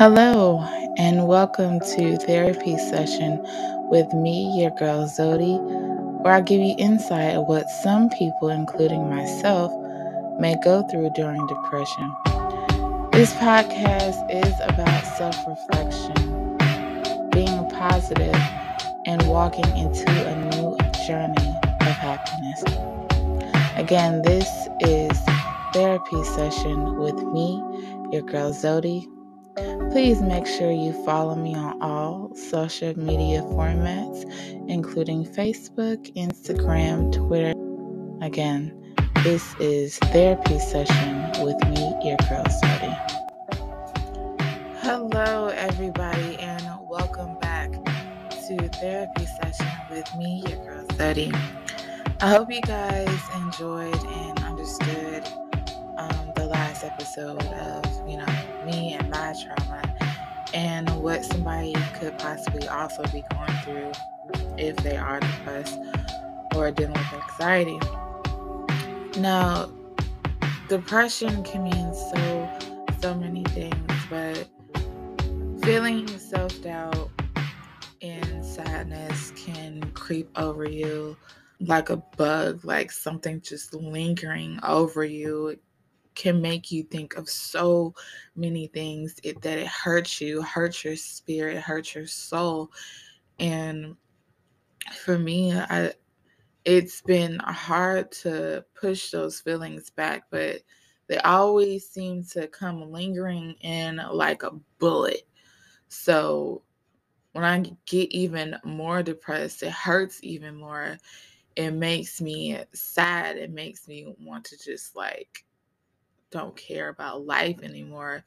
Hello, and welcome to Therapy Session with me, your girl Zodi, where I give you insight of what some people, including myself, may go through during depression. This podcast is about self reflection, being positive, and walking into a new journey of happiness. Again, this is Therapy Session with me, your girl Zodi Please make sure you follow me on all social media formats, including Facebook, Instagram, Twitter. Again, this is Therapy Session with me, your girl Zodi. Hello, everybody, and welcome back to Therapy Session with me, your girl Zodi. I hope you guys enjoyed and understood last episode of, you know, me and my trauma and what somebody could possibly also be going through if they are depressed or dealing with anxiety. Now, depression can mean so so many things, but feeling self-doubt and sadness can creep over you like a bug, like something just lingering over you can make you think of so many things it, that it hurts you, hurts your spirit, hurts your soul. And for me, I it's been hard to push those feelings back, but they always seem to come lingering in like a bullet. So when I get even more depressed, it hurts even more. It makes me sad. It makes me want to just like don't care about life anymore.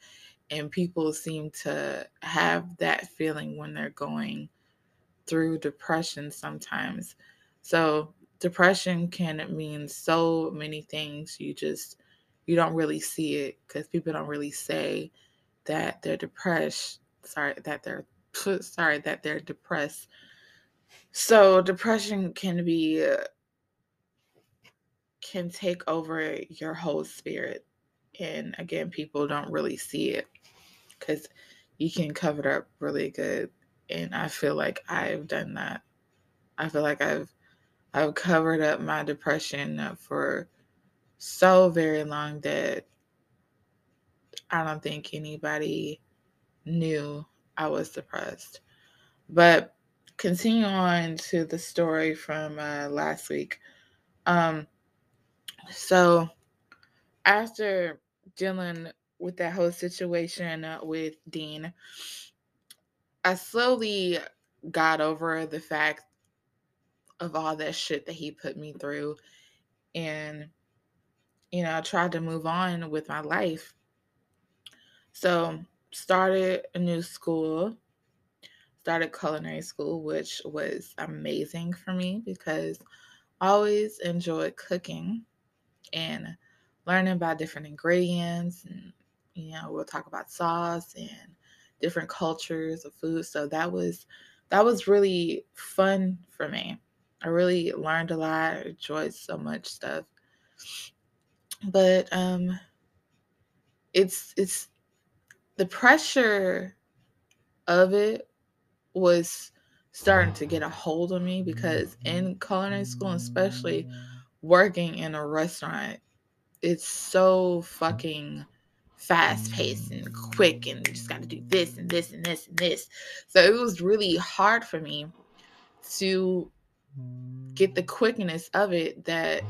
And people seem to have that feeling when they're going through depression sometimes. So, depression can mean so many things. You just, you don't really see it because people don't really say that they're depressed. Sorry, that they're, sorry, that they're depressed. So, depression can be, uh, can take over your whole spirit and again people don't really see it because you can cover it up really good and i feel like i've done that. I feel like i've i've covered up my depression for so very long that i don't think anybody knew i was depressed. But continue on to the story from uh, last week. Um so after dealing with that whole situation uh, with Dean, I slowly got over the fact of all that shit that he put me through. And, you know, I tried to move on with my life. So, started a new school, started culinary school, which was amazing for me because I always enjoyed cooking. And learning about different ingredients and you know we'll talk about sauce and different cultures of food. So that was that was really fun for me. I really learned a lot I enjoyed so much stuff. But um it's it's the pressure of it was starting to get a hold of me because in culinary school especially working in a restaurant it's so fucking fast paced and quick and you just got to do this and this and this and this. So it was really hard for me to get the quickness of it that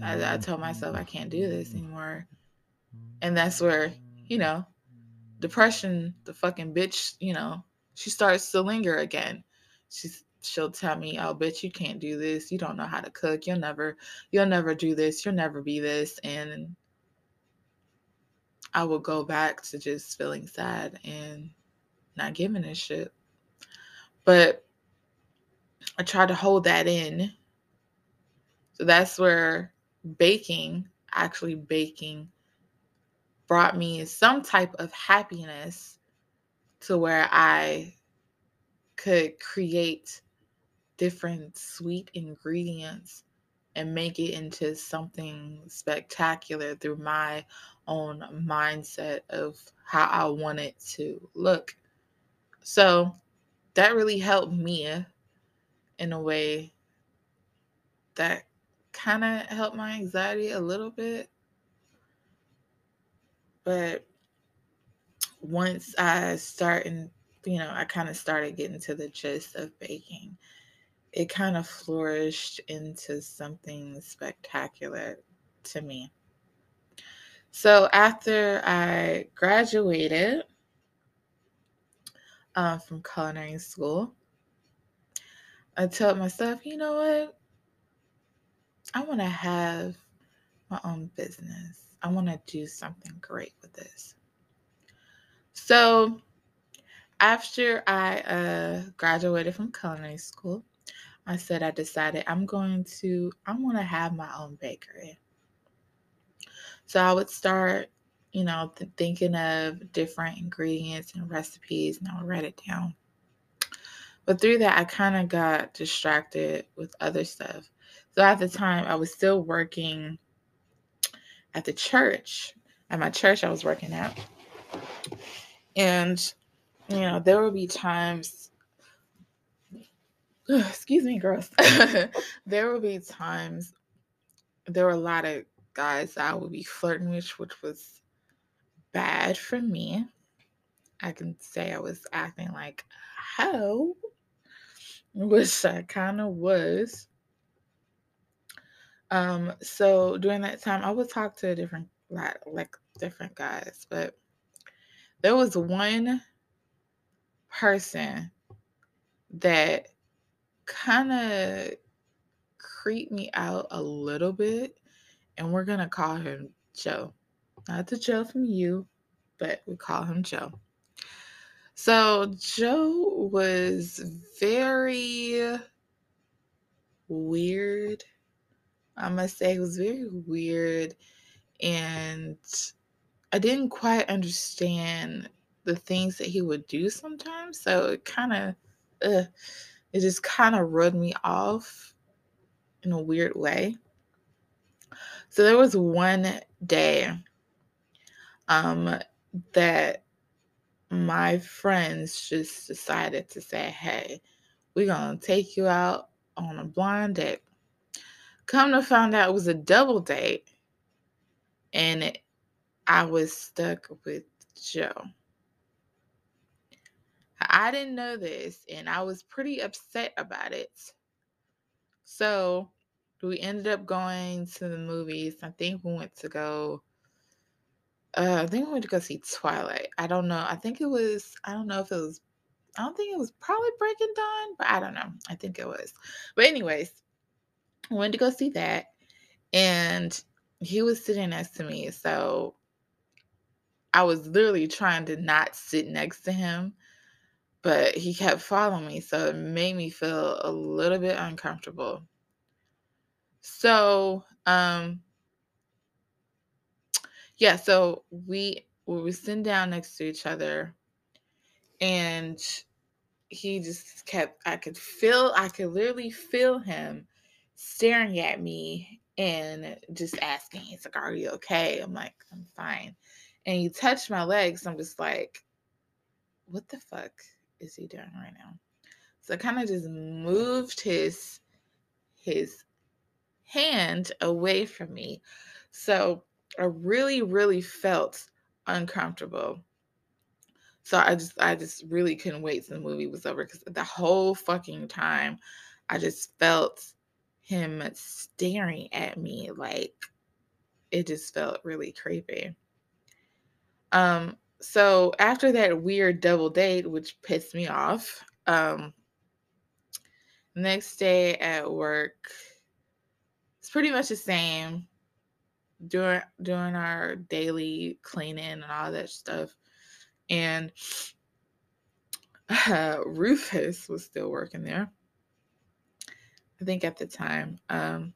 I, I told myself I can't do this anymore. And that's where, you know, depression, the fucking bitch, you know, she starts to linger again. She's she'll tell me, "Oh, bitch, you can't do this. You don't know how to cook. You'll never, you'll never do this. You'll never be this." And I will go back to just feeling sad and not giving a shit. But I try to hold that in. So that's where baking, actually baking, brought me some type of happiness to where I could create different sweet ingredients and make it into something spectacular through my own mindset of how I want it to look. So that really helped me in a way that kind of helped my anxiety a little bit. But once I started, you know, I kind of started getting to the gist of baking, it kind of flourished into something spectacular to me. So after I graduated uh, from culinary school, I told myself, you know what? I want to have my own business. I want to do something great with this. So, after I uh, graduated from culinary school, I said I decided I'm going to I'm going to have my own bakery. So I would start, you know, th- thinking of different ingredients and recipes, and I would write it down. But through that, I kind of got distracted with other stuff. So at the time, I was still working at the church, at my church I was working at. And, you know, there would be times, excuse me, girls, there will be times, there were a lot of guys that I would be flirting with, which was bad for me. I can say I was acting like how which I kind of was. Um, so during that time, I would talk to different like like different guys, but there was one person that kind of creeped me out a little bit, and we're gonna call him Joe. Not the Joe from you, but we call him Joe. So Joe was very weird. I must say, it was very weird. And I didn't quite understand the things that he would do sometimes. So it kind of, it just kind of rubbed me off in a weird way. So there was one day um, that my friends just decided to say, hey, we're going to take you out on a blind date. Come to find out it was a double date, and I was stuck with Joe. I didn't know this, and I was pretty upset about it. So we ended up going to the movies. I think we went to go uh, I think we went to go see Twilight. I don't know. I think it was. I don't know if it was. I don't think it was probably Breaking Dawn, but I don't know. I think it was. But anyways, we went to go see that, and he was sitting next to me. So I was literally trying to not sit next to him, but he kept following me, so it made me feel a little bit uncomfortable. So, um, yeah, so we we were sitting down next to each other and he just kept I could feel I could literally feel him staring at me and just asking, he's like, Are you okay? I'm like, I'm fine. And he touched my legs. I'm just like, what the fuck is he doing right now? So I kind of just moved his his hand away from me. So I really, really felt uncomfortable. So I just I just really couldn't wait till the movie was over because the whole fucking time I just felt him staring at me like it just felt really creepy. Um so after that weird double date which pissed me off, um next day at work it's pretty much the same doing doing our daily cleaning and all that stuff. And uh, Rufus was still working there. I think at the time. Um,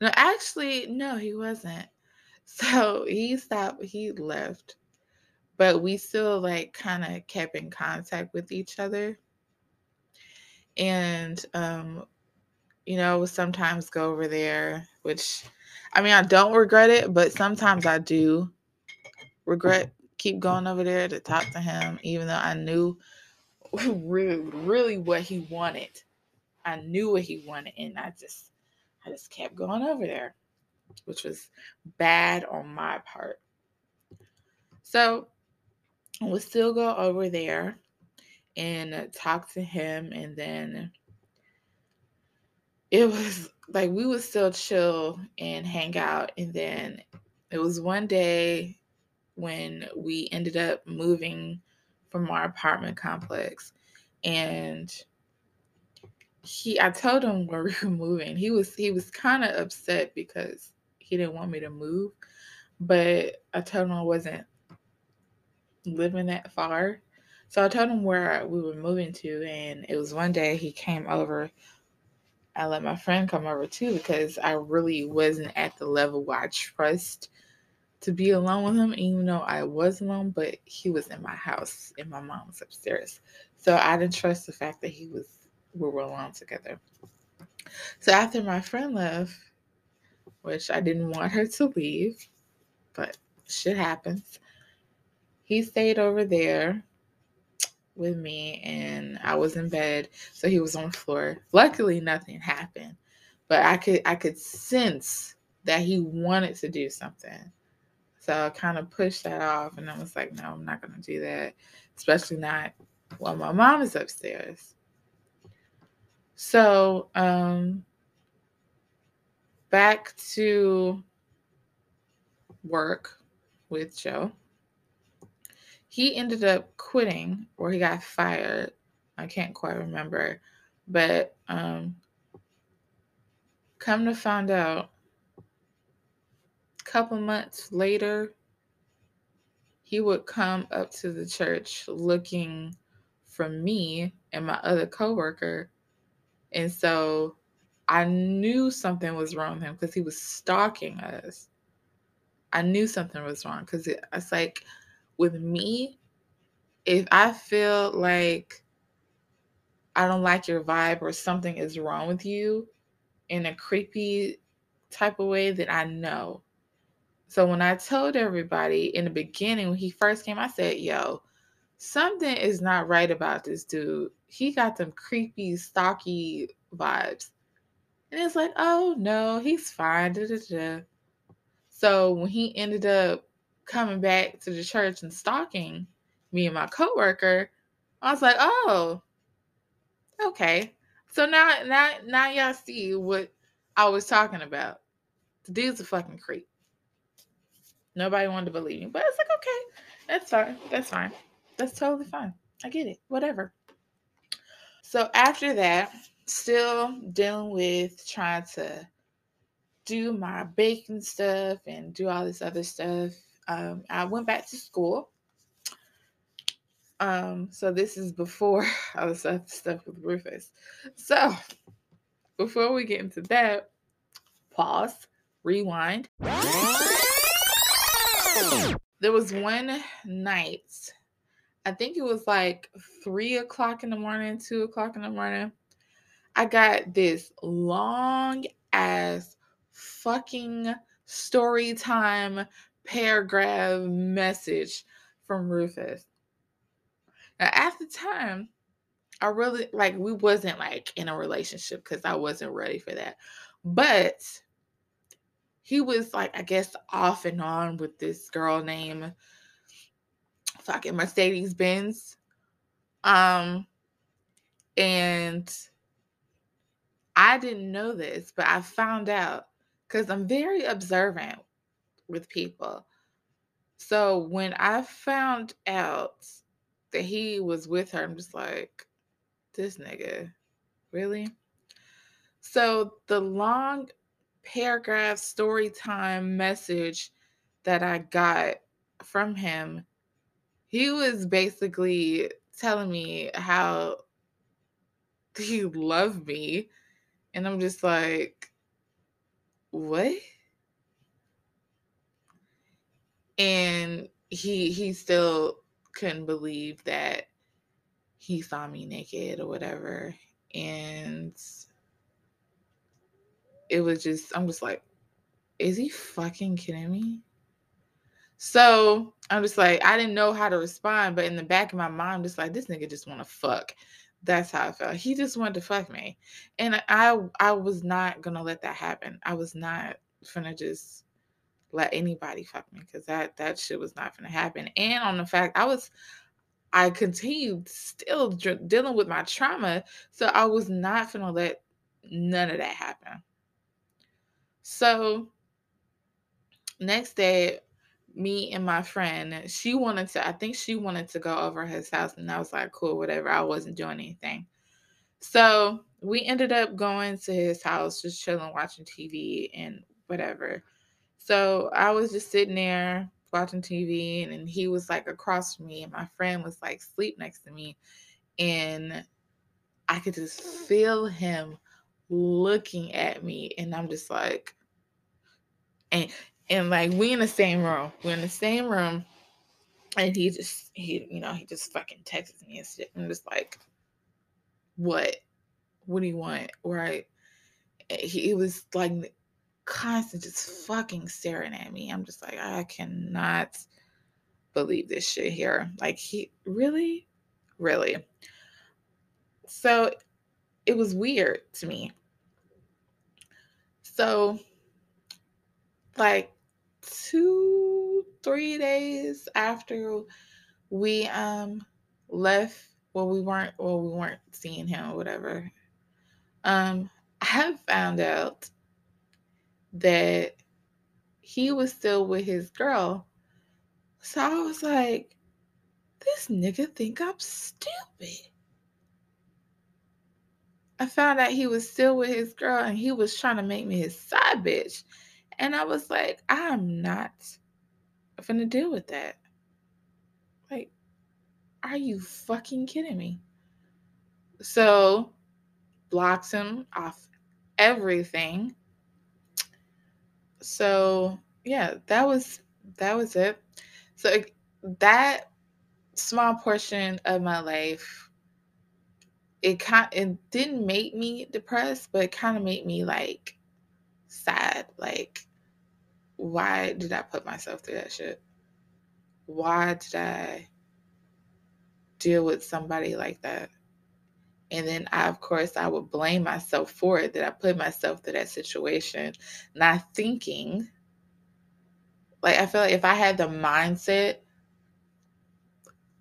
no, actually, no, he wasn't. So he stopped, he left, but we still like kind of kept in contact with each other. And um, you know, sometimes go over there, which I mean, I don't regret it, but sometimes I do regret keep going over there to talk to him, even though I knew really, really what he wanted. I knew what he wanted, and I just, I just kept going over there, which was bad on my part. So we'll still go over there and talk to him, and then it was like we would still chill and hang out, and then it was one day when we ended up moving from our apartment complex and he I told him where we were moving. He was he was kind of upset because he didn't want me to move, but I told him I wasn't living that far. So I told him where we were moving to and it was one day he came over. I let my friend come over too because I really wasn't at the level where I trust to be alone with him, even though I was alone, but he was in my house and my mom was upstairs. So I didn't trust the fact that he was we were alone together. So after my friend left, which I didn't want her to leave, but shit happens. He stayed over there with me and I was in bed, so he was on the floor. Luckily nothing happened, but I could I could sense that he wanted to do something. So I kind of pushed that off and I was like, no, I'm not going to do that, especially not while my mom is upstairs. So, um, back to work with Joe. He ended up quitting or he got fired. I can't quite remember. But um, come to find out, a couple months later, he would come up to the church looking for me and my other coworker. And so I knew something was wrong with him because he was stalking us. I knew something was wrong because it, it's like with me, if I feel like I don't like your vibe or something is wrong with you in a creepy type of way, then I know. So when I told everybody in the beginning when he first came, I said, "Yo, something is not right about this dude. He got them creepy, stocky vibes." And it's like, "Oh no, he's fine." Da, da, da. So when he ended up coming back to the church and stalking me and my coworker, I was like, "Oh, okay." So now, now, now y'all see what I was talking about. The dude's a fucking creep. Nobody wanted to believe me. But it's like, okay, that's fine. That's fine. That's totally fine. I get it. Whatever. So after that, still dealing with trying to do my baking stuff and do all this other stuff. Um, I went back to school. Um, so this is before all this other stuff with Rufus. So before we get into that, pause, rewind. There was one night, I think it was like three o'clock in the morning, two o'clock in the morning. I got this long ass fucking story time paragraph message from Rufus. Now, at the time, I really like we wasn't like in a relationship because I wasn't ready for that. But he was like, I guess, off and on with this girl named fucking Mercedes Benz. Um, and I didn't know this, but I found out because I'm very observant with people. So when I found out that he was with her, I'm just like, this nigga, really? So the long paragraph story time message that I got from him, he was basically telling me how he loved me. And I'm just like, what? And he he still couldn't believe that he saw me naked or whatever. And it was just I'm just like is he fucking kidding me? So I'm just like, I didn't know how to respond, but in the back of my mind, I'm just like, this nigga just want to fuck. That's how I felt. He just wanted to fuck me, and I I was not gonna let that happen. I was not gonna just let anybody fuck me because that that shit was not gonna happen. And on the fact I was, I continued still dr- dealing with my trauma, so I was not gonna let none of that happen. So next day, me and my friend, she wanted to, I think she wanted to go over his house, and I was like, cool, whatever. I wasn't doing anything. So we ended up going to his house, just chilling, watching TV and whatever. So I was just sitting there watching TV, and, and he was like across from me, and my friend was like sleep next to me. And I could just feel him looking at me, and I'm just like, and and like we in the same room. We're in the same room. And he just he, you know, he just fucking texts me and shit. I'm just like, what? What do you want? Right. He, he was like constant just fucking staring at me. I'm just like, I cannot believe this shit here. Like he really, really. So it was weird to me. So like two, three days after we um left, well, we weren't well, we weren't seeing him or whatever. Um, I have found out that he was still with his girl. So I was like, this nigga think I'm stupid. I found out he was still with his girl and he was trying to make me his side bitch. And I was like, I'm not gonna deal with that. Like, are you fucking kidding me? So, blocks him off everything. So, yeah, that was that was it. So that small portion of my life it kind it didn't make me depressed, but it kind of made me like sad. Like why did I put myself through that shit? Why did I deal with somebody like that? And then I, of course, I would blame myself for it that I put myself through that situation, not thinking. Like I feel like if I had the mindset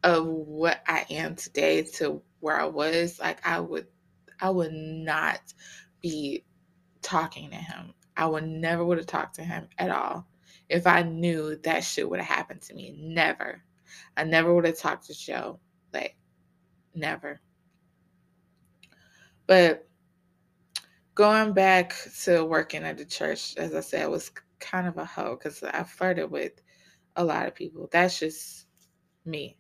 of what I am today to where I was, like I would I would not be talking to him. I would never would have talked to him at all if I knew that shit would have happened to me. Never. I never would have talked to Joe. Like, never. But going back to working at the church, as I said, was kind of a hoe because I flirted with a lot of people. That's just me.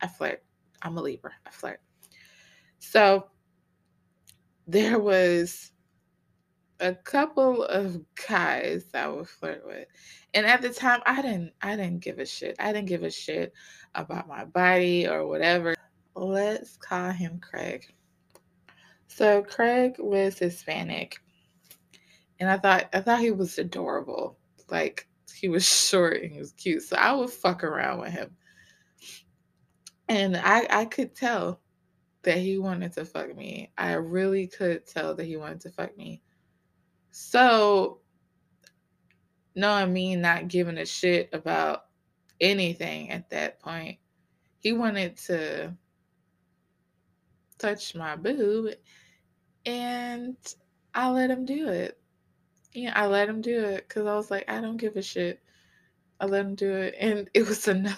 I flirt. I'm a Libra. I flirt. So there was a couple of guys I would flirt with. And at the time I didn't I didn't give a shit. I didn't give a shit about my body or whatever. Let's call him Craig. So Craig was Hispanic. And I thought I thought he was adorable. Like he was short and he was cute. So I would fuck around with him. And I I could tell that he wanted to fuck me. I really could tell that he wanted to fuck me. So, knowing me not giving a shit about anything at that point, he wanted to touch my boob and I let him do it. Yeah, I let him do it because I was like, I don't give a shit. I let him do it. And it was another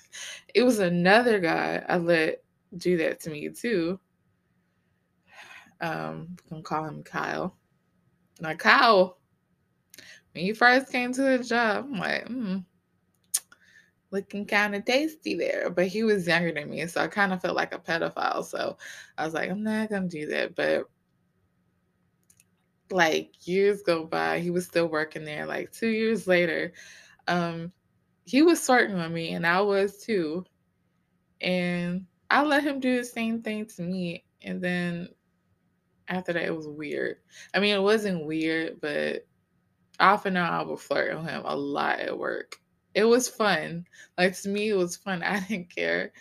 it was another guy I let do that to me too. Um, I'm gonna call him Kyle. Now, Kyle, when you first came to the job, I'm like, hmm, looking kind of tasty there. But he was younger than me, so I kind of felt like a pedophile. So I was like, I'm not gonna do that. But like years go by, he was still working there. Like two years later, um, he was flirting with me, and I was too. And I let him do the same thing to me, and then after that it was weird. I mean, it wasn't weird, but off and on I would flirt with him a lot at work. It was fun. Like to me, it was fun. I didn't care.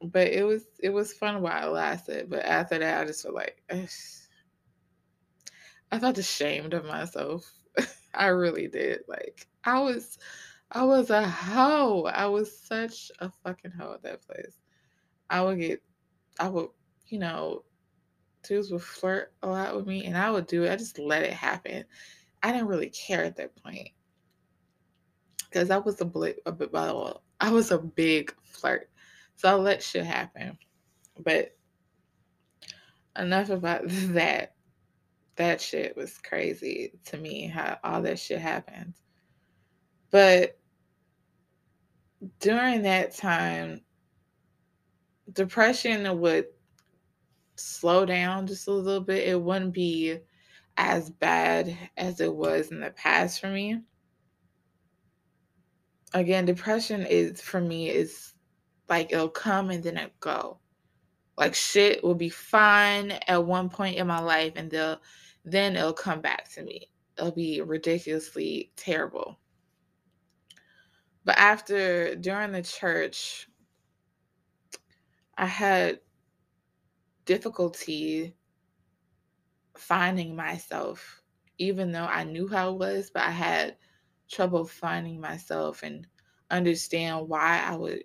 But it was it was fun while it lasted. But after that I just felt like ugh. I felt ashamed of myself. I really did. Like I was I was a hoe. I was such a fucking hoe at that place. I would get I would, you know, dudes would flirt a lot with me and I would do it. I just let it happen. I didn't really care at that point. Cause I was a bl- bit I was a big flirt. So I let shit happen. But enough about that that shit was crazy to me how all that shit happened. But during that time, depression would slow down just a little bit. It wouldn't be as bad as it was in the past for me. Again, depression is for me is like it'll come and then it go. Like shit will be fine at one point in my life and they'll then it'll come back to me. It'll be ridiculously terrible. But after, during the church, I had difficulty finding myself, even though I knew how it was, but I had trouble finding myself and understand why I would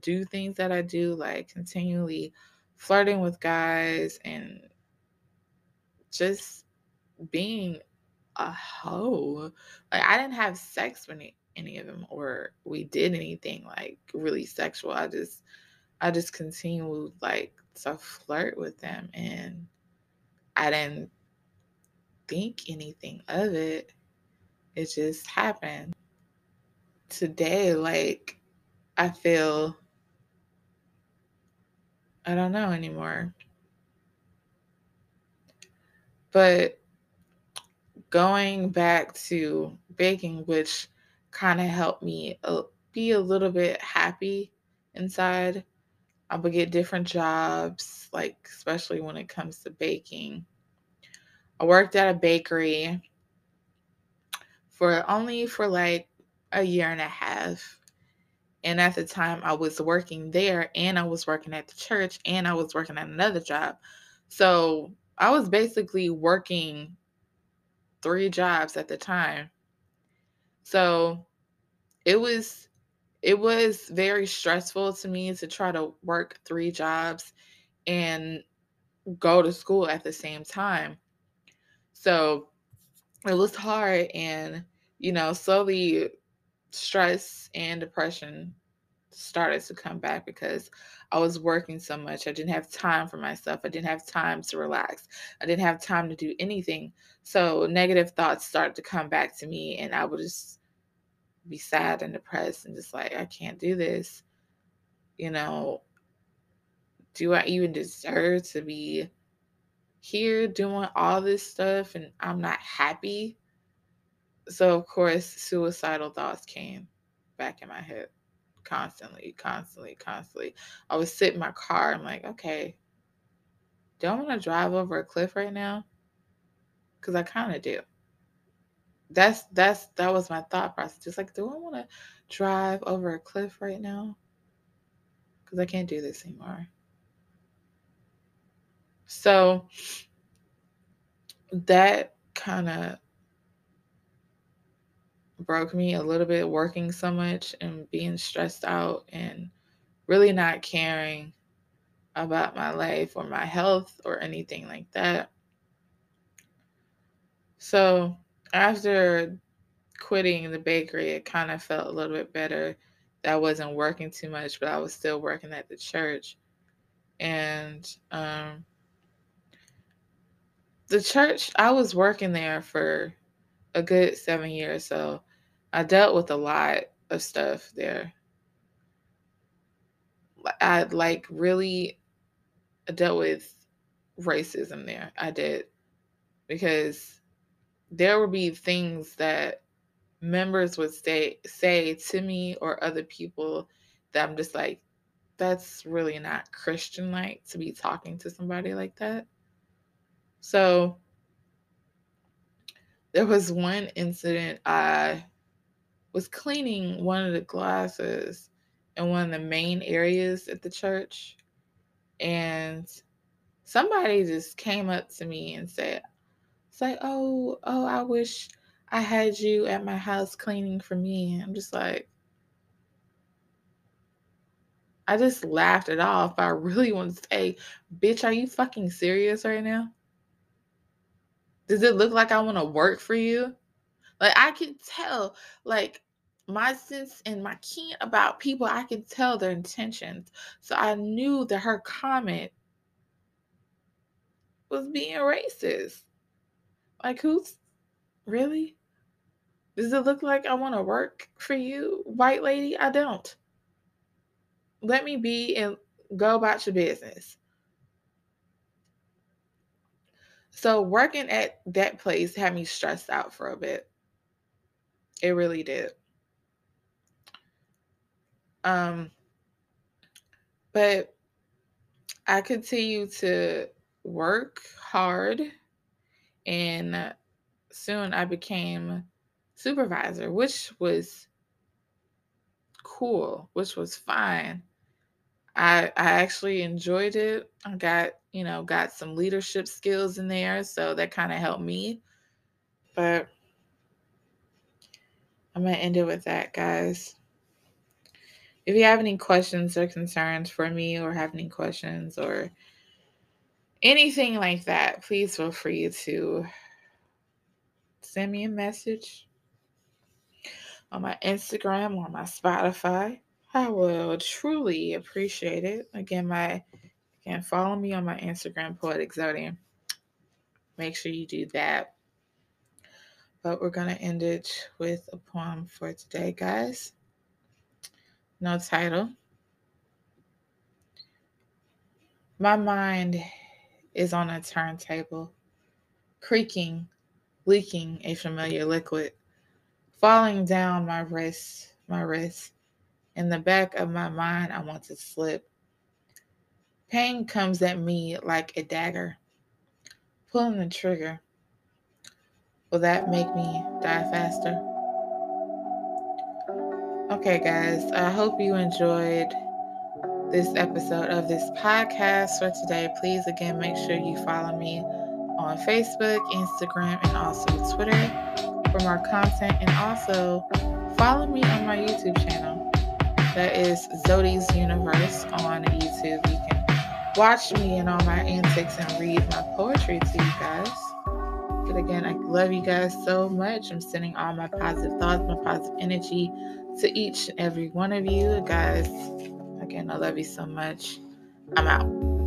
do things that I do, like continually flirting with guys and just being a hoe. Like I didn't have sex with any, any of them or we did anything like really sexual. I just I just continued like to flirt with them and I didn't think anything of it. It just happened. Today, like I feel I don't know anymore. But going back to baking, which kind of helped me uh, be a little bit happy inside. I would get different jobs, like especially when it comes to baking. I worked at a bakery for only for like a year and a half. And at the time I was working there and I was working at the church and I was working at another job. So I was basically working three jobs at the time. So it was it was very stressful to me to try to work three jobs and go to school at the same time. So it was hard and you know, slowly stress and depression started to come back because I was working so much. I didn't have time for myself. I didn't have time to relax. I didn't have time to do anything. So negative thoughts started to come back to me, and I would just be sad and depressed and just like, I can't do this. You know, do I even deserve to be here doing all this stuff and I'm not happy? So, of course, suicidal thoughts came back in my head constantly, constantly, constantly. I would sit in my car. I'm like, okay, do I want to drive over a cliff right now? Because I kind of do. That's that's that was my thought process. Just like, do I want to drive over a cliff right now? Because I can't do this anymore. So that kind of broke me a little bit working so much and being stressed out and really not caring about my life or my health or anything like that. So after quitting the bakery, it kind of felt a little bit better that I wasn't working too much, but I was still working at the church. And um, the church, I was working there for a good seven years. So I dealt with a lot of stuff there. I like really dealt with racism there. I did because there would be things that members would say say to me or other people that I'm just like that's really not Christian like to be talking to somebody like that. So there was one incident I was cleaning one of the glasses in one of the main areas at the church and somebody just came up to me and said it's like oh oh i wish i had you at my house cleaning for me i'm just like i just laughed it off i really want to say bitch are you fucking serious right now does it look like i want to work for you like i can tell like my sense and my keen about people, I can tell their intentions. So I knew that her comment was being racist. Like, who's really? Does it look like I want to work for you, white lady? I don't. Let me be and go about your business. So, working at that place had me stressed out for a bit. It really did. Um, but I continue to work hard, and soon I became supervisor, which was cool, which was fine. I I actually enjoyed it. I got, you know, got some leadership skills in there, so that kind of helped me. But I'm going to end it with that, guys. If you have any questions or concerns for me, or have any questions or anything like that, please feel free to send me a message on my Instagram or my Spotify. I will truly appreciate it. Again, my again, follow me on my Instagram, Poetic Zodian. Make sure you do that. But we're gonna end it with a poem for today, guys no title. My mind is on a turntable, creaking, leaking a familiar liquid, falling down my wrist, my wrist. In the back of my mind, I want to slip. Pain comes at me like a dagger. Pulling the trigger. Will that make me die faster? Okay, guys, I hope you enjoyed this episode of this podcast for today. Please, again, make sure you follow me on Facebook, Instagram, and also Twitter for more content. And also follow me on my YouTube channel. That is Zodi's Universe on YouTube. You can watch me and all my antics and read my poetry to you guys. But again, I love you guys so much. I'm sending all my positive thoughts, my positive energy to each and every one of you guys. Again, I love you so much. I'm out.